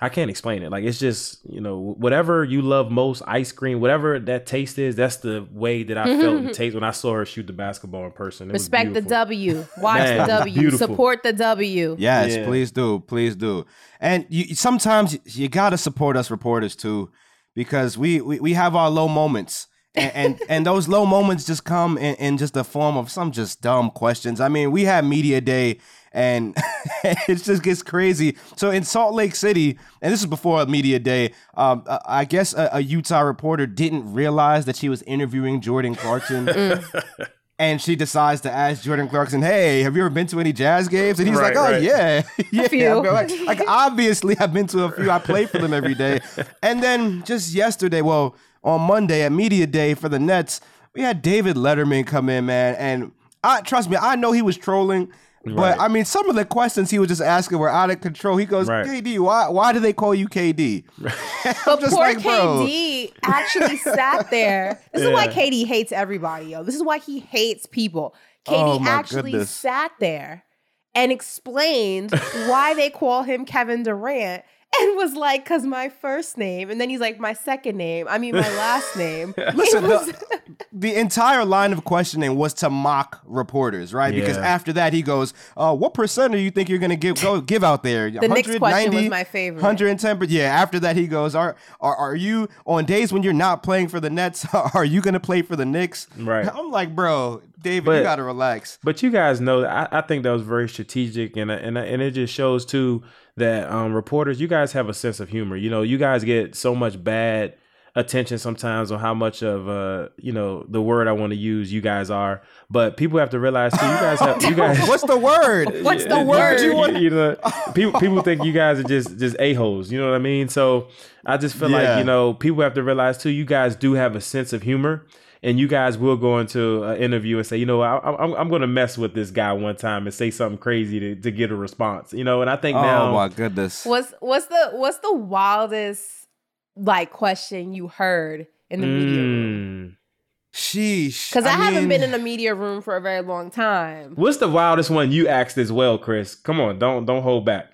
I can't explain it. Like it's just you know whatever you love most, ice cream, whatever that taste is. That's the way that I felt and taste when I saw her shoot the basketball in person. It was Respect the. W. Watch Man, the W. beautiful. Support the W. Yes, Yeah. please do, please do. And you, sometimes you, you gotta support us reporters too, because we we, we have our low moments. and, and and those low moments just come in, in just the form of some just dumb questions. I mean, we had media day and it just gets crazy. So in Salt Lake City, and this is before media day, um, I guess a, a Utah reporter didn't realize that she was interviewing Jordan Clarkson. Mm. And she decides to ask Jordan Clarkson, "Hey, have you ever been to any jazz games?" And he's Right, like, "Oh right. yeah, yeah." few. Like, like, obviously, I've been to a few. I play for them every day. And then just yesterday, well, on Monday at media day for the Nets, we had David Letterman come in, man. And I trust me, I know he was trolling. But Right. I mean, some of the questions he was just asking were out of control. He goes, Right. "KD, why why do they call you KD?" But just poor like, bro. KD actually sat there. This is why Yeah. KD hates everybody, yo. This is why he hates people. KD Oh, actually goodness. sat there and explained why they call him Kevin Durant and was like, because my first name, and then he's like, my second name, I mean, my last name. Listen, was- the, the entire line of questioning was to mock reporters, right? Because after that, he goes, uh, "What percent do you think you're going to give go give out there?" The Knicks question was my favorite. 110. But yeah, after that, he goes, "Are are are you on days when you're not playing for the Nets? Are you going to play for the Knicks?" Right. I'm like, bro, David, But- you got to relax. But you guys know, I, I think that was very strategic, and and and it just shows too that um, reporters, you guys have a sense of humor. You know, you guys get so much bad attention sometimes on how much of uh you know the word I want to use you guys are, but people have to realize too. You guys have you guys. What's the word? What's the word? You, you know, people people think you guys are just just a holes. You know what I mean? So I just feel Yeah. like you know people have to realize too. You guys do have a sense of humor. And you guys will go into an interview and say, you know, I, I'm, I'm going to mess with this guy one time and say something crazy to, to get a response, you know. And I think now, Oh my goodness. what's, what's, the, what's the wildest like question you heard in the media room? Mm. Sheesh. Because I, haven't been in a media room for a very long time. what's the wildest one you asked as well, Chris? Come on, don't don't hold back.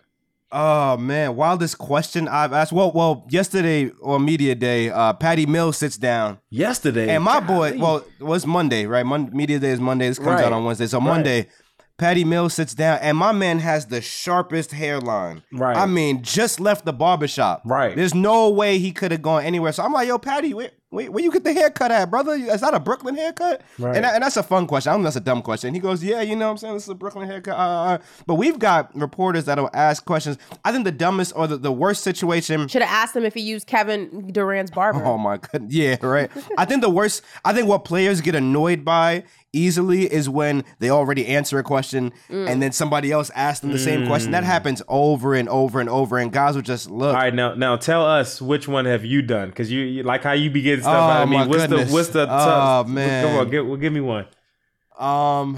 Oh man, wildest question I've asked. Well, well, yesterday on media day, uh, Patty Mills sits down, Yesterday, and my boy. Well, it was Monday, right? Mon- media day is Monday. This comes Right. out on Wednesday, so Right. Monday, Patty Mills sits down, and my man has the sharpest hairline. Right. I mean, just left the barbershop. Right. There's no way he could have gone anywhere. So I'm like, yo, Patty, where, where, where you get the haircut at, brother? Is that a Brooklyn haircut? Right. And, that- and that's a fun question. I don't know that's a dumb question. He goes, yeah, you know what I'm saying? This is a Brooklyn haircut. Uh, uh, but we've got reporters that'll ask questions. I think the dumbest or the, the worst situation. Should have asked him if he used Kevin Durant's barber. Oh my god. Yeah, right. I think the worst I think what players get annoyed by easily is when they already answer a question Mm. and then somebody else asks them the same question. That happens over and over and over and guys will just look. All right, now now tell us which one have you done? Because you, you like how you be getting stuff Oh, out of me. my What's goodness. the what's the Oh, come man. on, give, well, give me one. Um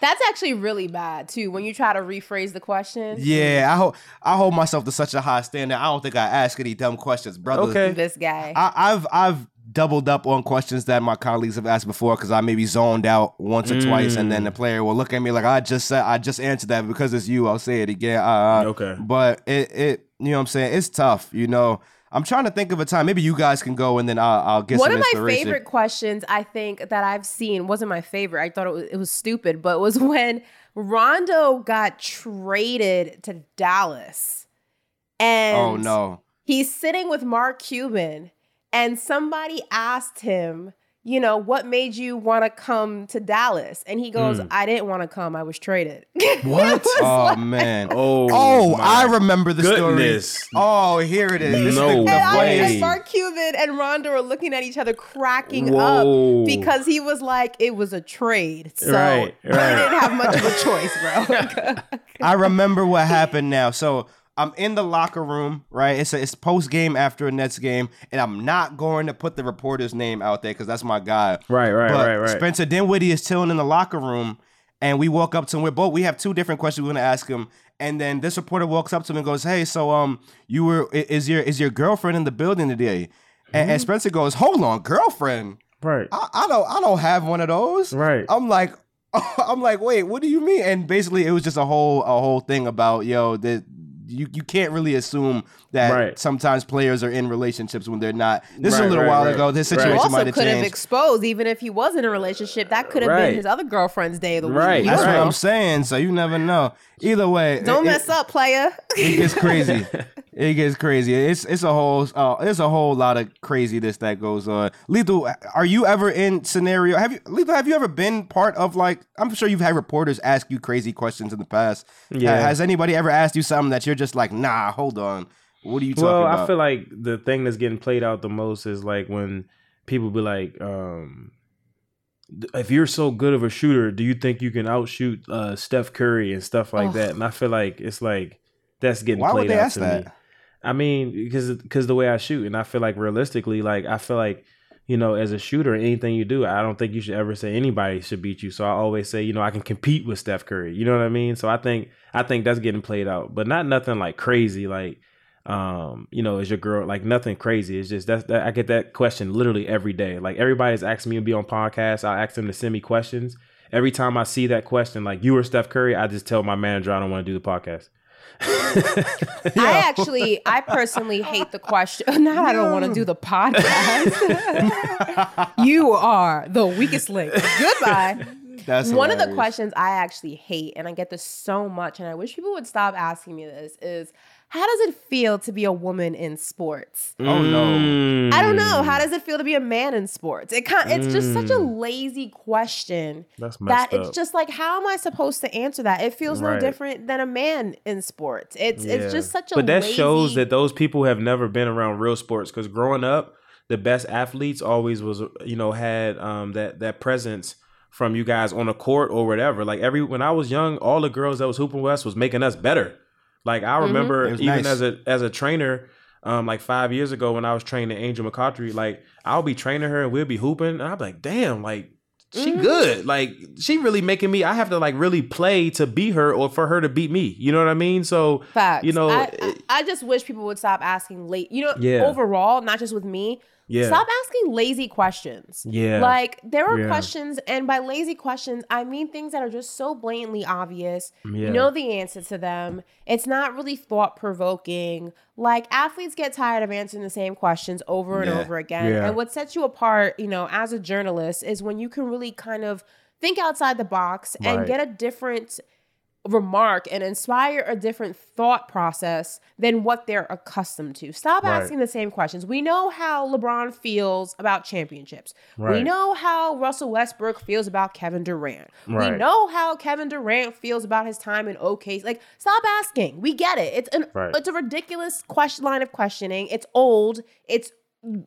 That's actually really bad too. When you try to rephrase the question. yeah, I hold I hold myself to such a high standard. I don't think I ask any dumb questions, brother. Okay. This guy. I, I've I've doubled up on questions that my colleagues have asked before because I maybe zoned out once or twice, and then the player will look at me like I just said I just answered that because it's you. I'll say it again. Uh, Okay. but it it you know what I'm saying it's tough. You know I'm trying to think of a time. Maybe you guys can go and then I'll, I'll get One some of my favorite questions I think that I've seen wasn't my favorite. I thought it was, it was stupid, but was when Rondo got traded to Dallas. And Oh no. he's sitting with Mark Cuban, and somebody asked him, you know, what made you want to come to Dallas? And he goes, Hmm. I didn't want to come. I was traded. What? Oh man. Oh, Oh, I remember the goodness. story. Oh, here it is. This No is the, And, the I, and Mark Cuban and Rondo are looking at each other, cracking Whoa. up because he was like, it was a trade. So Right, he right. didn't have much of a choice, bro. I remember what happened now. So I'm in the locker room, right? It's a, it's post game after a Nets game, and I'm not going to put the reporter's name out there because that's my guy. Right, right, But right, right. Spencer Dinwiddie is chilling in the locker room, and we walk up to him. We're both we have two different questions we want to ask him. And then this reporter walks up to him and goes, "Hey, so um, you were is your is your girlfriend in the building today?" And, and Spencer goes, "Hold on, girlfriend." right. I, I don't I don't have one of those. Right. I'm like I'm like, wait, what do you mean? And basically it was just a whole a whole thing about, yo, that you, you can't really assume that Right. sometimes players are in relationships when they're not. This is Right, a little right, while right. ago. This situation might have could have changed. exposed, even if he was in a relationship, that could have Right. been his other girlfriend's day of the week. Right, That's don't what. I'm saying. So you never know. Either way, Don't it, mess up, player. It, it gets crazy. It gets crazy. It's it's a whole uh, it's a whole lot of craziness that goes on. Lethal, are you ever in scenario? Have you Lethal? Have you ever been part of like? I'm sure you've had reporters ask you crazy questions in the past. Yeah. Ha- Has anybody ever asked you something that you're just like, nah, hold on, what are you talking well, about? Well, I feel like the thing that's getting played out the most is like when people be like, um, if you're so good of a shooter, do you think you can outshoot uh, Steph Curry and stuff like that? And I feel like it's like that's getting Why played would they out ask to that? me. I mean, because because the way I shoot, and I feel like realistically, like I feel like you know, as a shooter, anything you do, I don't think you should ever say anybody should beat you. So I always say, you know, I can compete with Steph Curry. You know what I mean? So I think I think that's getting played out, but not nothing like crazy, like um, you know, is your girl like nothing crazy? It's just that's that I get that question literally every day. Like everybody's asking me to be on podcasts. I ask them to send me questions. Every time I see that question, like you or Steph Curry, I just tell my manager I don't want to do the podcast. I actually, I personally hate the question. Not I don't want to do the podcast. you are the weakest link. Goodbye. That's One of the questions I actually hate, and I get this so much, and I wish people would stop asking me this, is how does it feel to be a woman in sports? Oh no. I don't Mm. know. How does it feel to be a man in sports? It kind it's just such a lazy question That's that messed it's just like how am I supposed to answer that? It feels no Right. different than a man in sports. It's Yeah. it's just such a But that lazy, shows that those people have never been around real sports because growing up, the best athletes always was you know had um that that presence from you guys on the court or whatever. Like every when I was young, all the girls that was hooping with us was making us better. Like I remember It was even nice. as a as a trainer, um, like five years ago when I was training Angel McCoughtry, like I'll be training her and we'll be hooping, and I'll be like, damn, like she Mhm. good. Like she really making me. I have to like really play to beat her or for her to beat me. You know what I mean? So Facts. you know, I, I, I just wish people would stop asking late. You know, Yeah. overall, not just with me. Yeah, Stop asking lazy questions. yeah, Like there are Yeah. questions, and by lazy questions, I mean things that are just so blatantly obvious. yeah. You know the answer to them. It's not really thought provoking. Like athletes get tired of answering the same questions over and Yeah. over again. And what sets you apart, you know, as a journalist is when you can really kind of think outside the box and Right. get a different remark and inspire a different thought process than what they're accustomed to. Stop Right. asking the same questions. We know how LeBron feels about championships. We know how Russell Westbrook feels about Kevin Durant. We know how Kevin Durant feels about his time in OKC. Like, stop asking. We get it. It's an Right. it's a ridiculous question line of questioning. It's old. It's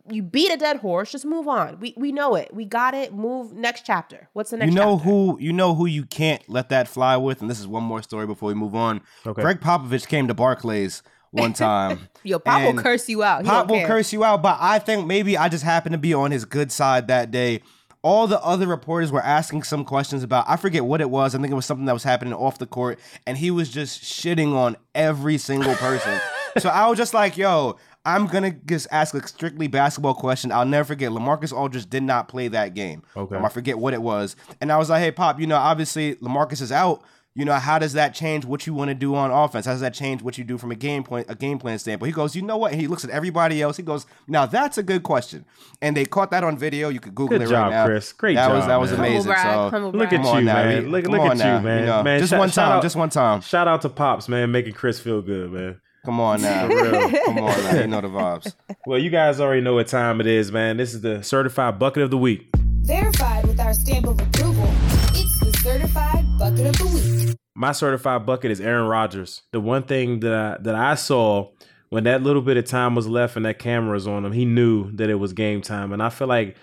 you beat a dead horse. Just move on. We we know it. We got it. Move next chapter. What's the next? You know chapter? who you know who you can't let that fly with, and this is one more story before we move on. Okay. Gregg Popovich came to Barclays one time. Yo, Pop will curse you out. He Pop will care. curse you out, but I think maybe I just happened to be on his good side that day. All the other reporters were asking some questions about I forget what it was. I think it was something that was happening off the court, and he was just shitting on every single person. so I was just like, "Yo, I'm gonna just ask a strictly basketball question. I'll never forget. LaMarcus Aldridge did not play that game. Okay. Um, I forget what it was, and I was like, "Hey, Pop, you know, obviously LaMarcus is out." You know, how does that change what you want to do on offense? How does that change what you do from a game point, a game plan standpoint? He goes, you know what? And he looks at everybody else. He goes, now that's a good question. And they caught that on video. You could Google Good it job, right now. Chris. Great that was job, that was amazing. Humble brag, so Look at come on you, now, man. Look, come look on at now, you, man. you know, man just shout- one time, out- just one time. Shout out to Pops, man, making Chris feel good, man. Come on now, come on now. You know the vibes. Well, you guys already know what time it is, man. This is the certified bucket of the week. Verified with our stamp of approval. It's the certified bucket of the week. My certified bucket is Aaron Rodgers. The one thing that I, that I saw when that little bit of time was left and that camera was on him, he knew that it was game time, and I feel like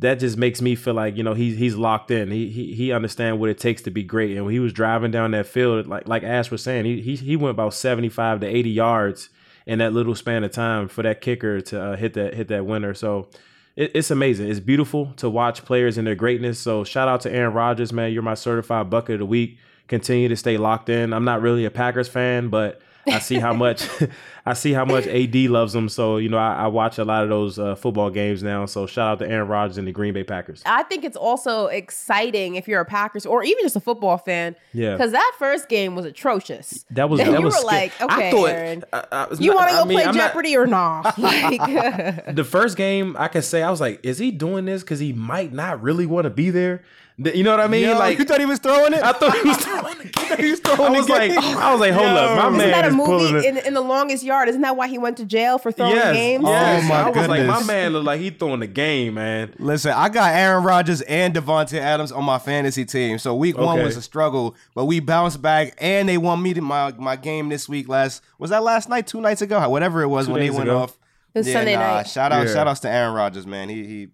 that just makes me feel like you know he's he's locked in. He he he understands what it takes to be great. And when he was driving down that field, like like Ash was saying, he he he went about seventy five to eighty yards in that little span of time for that kicker to uh, hit that hit that winner. So. It, it's amazing. It's beautiful to watch players in their greatness. So shout out to Aaron Rodgers, man. You're my certified bucket of the week. Continue to stay locked in. I'm not really a Packers fan, but I see how much I see how much AD loves them. So you know I, I watch a lot of those uh, football games now. So shout out to Aaron Rodgers and the Green Bay Packers. I think it's also exciting if you're a Packers or even just a football fan. Yeah. Because that first game was atrocious. That was that you was were sca- like, I okay, thought- Aaron, I- I was You want to go mean, play I'm not- Jeopardy or not? Like, the first game, I can say I was like, is he doing this because he might not really want to be there? You know what I mean? Yo, like you thought he was throwing it? I thought he was throwing the game. He's throwing I the was like, game. I was like, hold up, my Yo. man Isn't that a is movie in, in the longest yard? Isn't that why he went to jail for throwing yes, games? Oh yes. Oh, my I was like, my man look like he throwing the game, man. Listen, I got Aaron Rodgers and Davante Adams on my fantasy team. So week one was a struggle, but we bounced back and they won me to my my game this week. Last was that last night, two nights ago, whatever it was Two when they went ago. off. It was Sunday night. Shout out, Yeah. shout outs to Aaron Rodgers, man. He he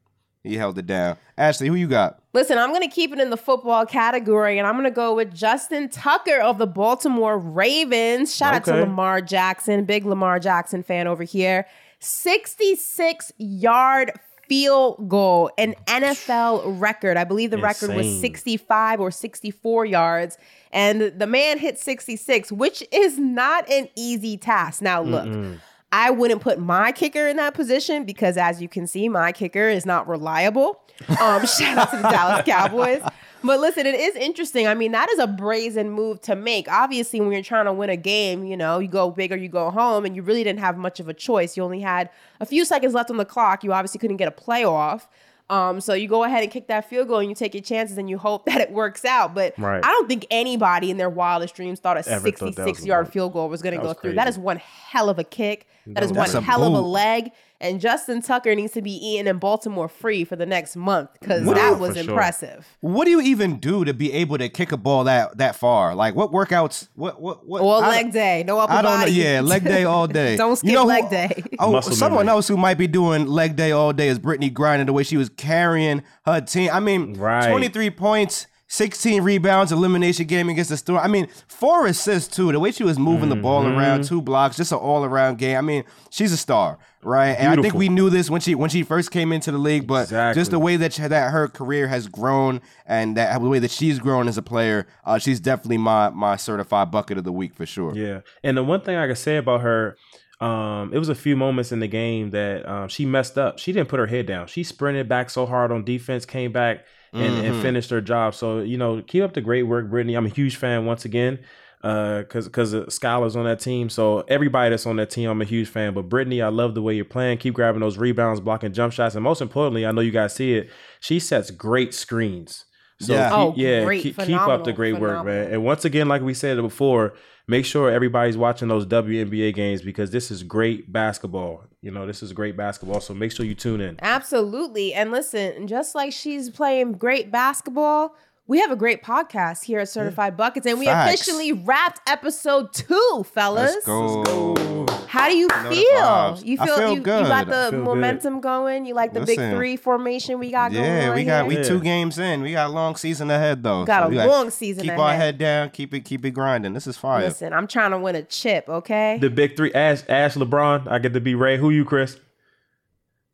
he held it down. Ashley, who you got? Listen, I'm going to keep it in the football category, and I'm going to go with Justin Tucker of the Baltimore Ravens. Shout out to Lamar Jackson, big Lamar Jackson fan over here. 66 yard field goal, an NFL record. I believe the record was 65 or 64 yards, and the man hit 66, which is not an easy task. Now, look. I wouldn't put my kicker in that position because, as you can see, my kicker is not reliable. Um, shout out to the Dallas Cowboys. But listen, it is interesting. I mean, that is a brazen move to make. Obviously, when you're trying to win a game, you know, you go big or you go home, and you really didn't have much of a choice. You only had a few seconds left on the clock. You obviously couldn't get a playoff. Um, so you go ahead and kick that field goal and you take your chances and you hope that it works out. But Right. I don't think anybody in their wildest dreams thought a Ever thought that was 66 gonna yard field goal was going to go through. That crazy. is one hell of a kick. That is one hell of a leg. And Justin Tucker needs to be eating in Baltimore free for the next month because What- that For was sure. impressive. What do you even do to be able to kick a ball that that far? Like what workouts? What what what? All leg day, no upper I don't know. body. Yeah, leg day all day. Don't You skip know who- leg day. Oh, Muscle someone memory. else who might be doing leg day all day is Brittney Griner. The way she was carrying her team. I mean, Right. twenty three points. 16 rebounds, elimination game against the Storm. I mean, four assists too. The way she was moving the ball Mm-hmm. around, two blocks, just an all-around game. I mean, she's a star, right? And I think we knew this when she when she first came into the league, but Exactly. just the way that she, that her career has grown and that the way that she's grown as a player, uh, she's definitely my my certified bucket of the week for sure. Yeah, and the one thing I could say about her, um, it was a few moments in the game that um, she messed up. She didn't put her head down. She sprinted back so hard on defense, came back and, and mm-hmm. finished her job. So you know, keep up the great work, Brittney. I'm a huge fan once again. Uh, because because Skylar's on that team, so everybody that's on that team, I'm a huge fan. But Brittney, I love the way you're playing. Keep grabbing those rebounds, blocking jump shots, and most importantly, I know you guys see it. She sets great screens. So Yeah. keep, Oh, yeah, great. keep, keep up the Phenomenal. great work, man. And once again, like we said before, make sure everybody's watching those WNBA games because this is great basketball. You know, this is great basketball. So make sure you tune in. Absolutely. And listen, just like she's playing great basketball, we have a great podcast here at Certified Buckets, and we Facts. officially wrapped episode two, fellas. Let's go. How do you know the feel? You I feel, feel you, you got the feel good. momentum going. You like the big three formation we got going Yeah, on we got here? we Yeah. two games in. We got a long season ahead though. Got a we gotta long season ahead. Keep our head down. Keep it keep it grinding. This is fire. Listen, I'm trying to win a chip, okay? The big three: Ash, Ash, LeBron. I get to be Ray. Who you, Chris?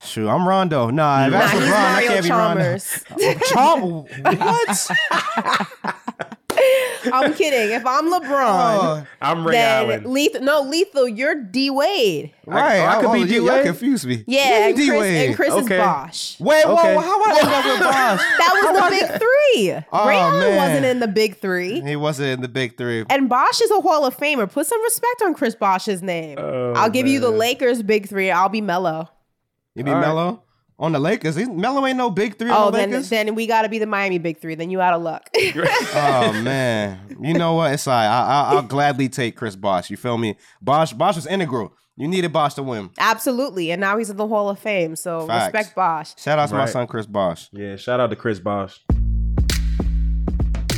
Shoot, I'm Rondo. Nah, if nah, that's he's LeBron, I can't Chalmers. be Rondo. Chal- what? I'm kidding. If I'm LeBron, Oh, I'm Ray then Allen. lethal. No, lethal. You're D Wade. right. I could oh, be D-Wade? Y'all confused me. Yeah, Give and Chris, D-Wade. and Chris is Okay. Bosh. Wait, Okay. whoa, how I end up with Bosh? That was the big three. Oh, Ray Allen man. wasn't in the big three. He wasn't in the big three. And Bosh is a Hall of Famer. Put some respect on Chris Bosh's name. Oh, I'll give you the. Lakers big three. I'll be Melo. You be All right. Melo on the Lakers. He- Melo ain't no big three Oh, on the then Lakers. then we got to be the Miami big three. Then you out of luck. oh man, you know what? It's all right. I, I, I'll gladly take Chris Bosh. You feel me? Bosh, Bosh was integral. You needed Bosh to win. Absolutely. And now he's in the Hall of Fame. So Facts. respect Bosh. Shout out to my son Chris Bosh. Yeah, shout out to Chris Bosh.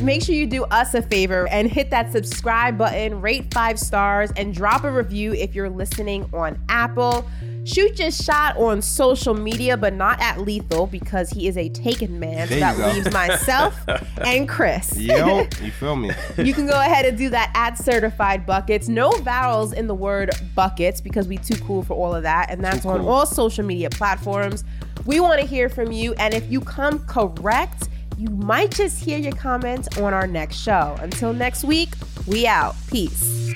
Make sure you do us a favor and hit that subscribe button, rate five stars, and drop a review if you're listening on Apple. Shoot your shot on social media, but not at Lethal because he is a taken man. So that leaves myself and Chris. Yo, you feel me? You can go ahead and do that at Certified Buckets. No vowels in the word buckets because we too cool for all of that. And that's Too on cool. all social media platforms. We want to hear from you. And if you come correct, you might just hear your comments on our next show. Until next week, we out. Peace.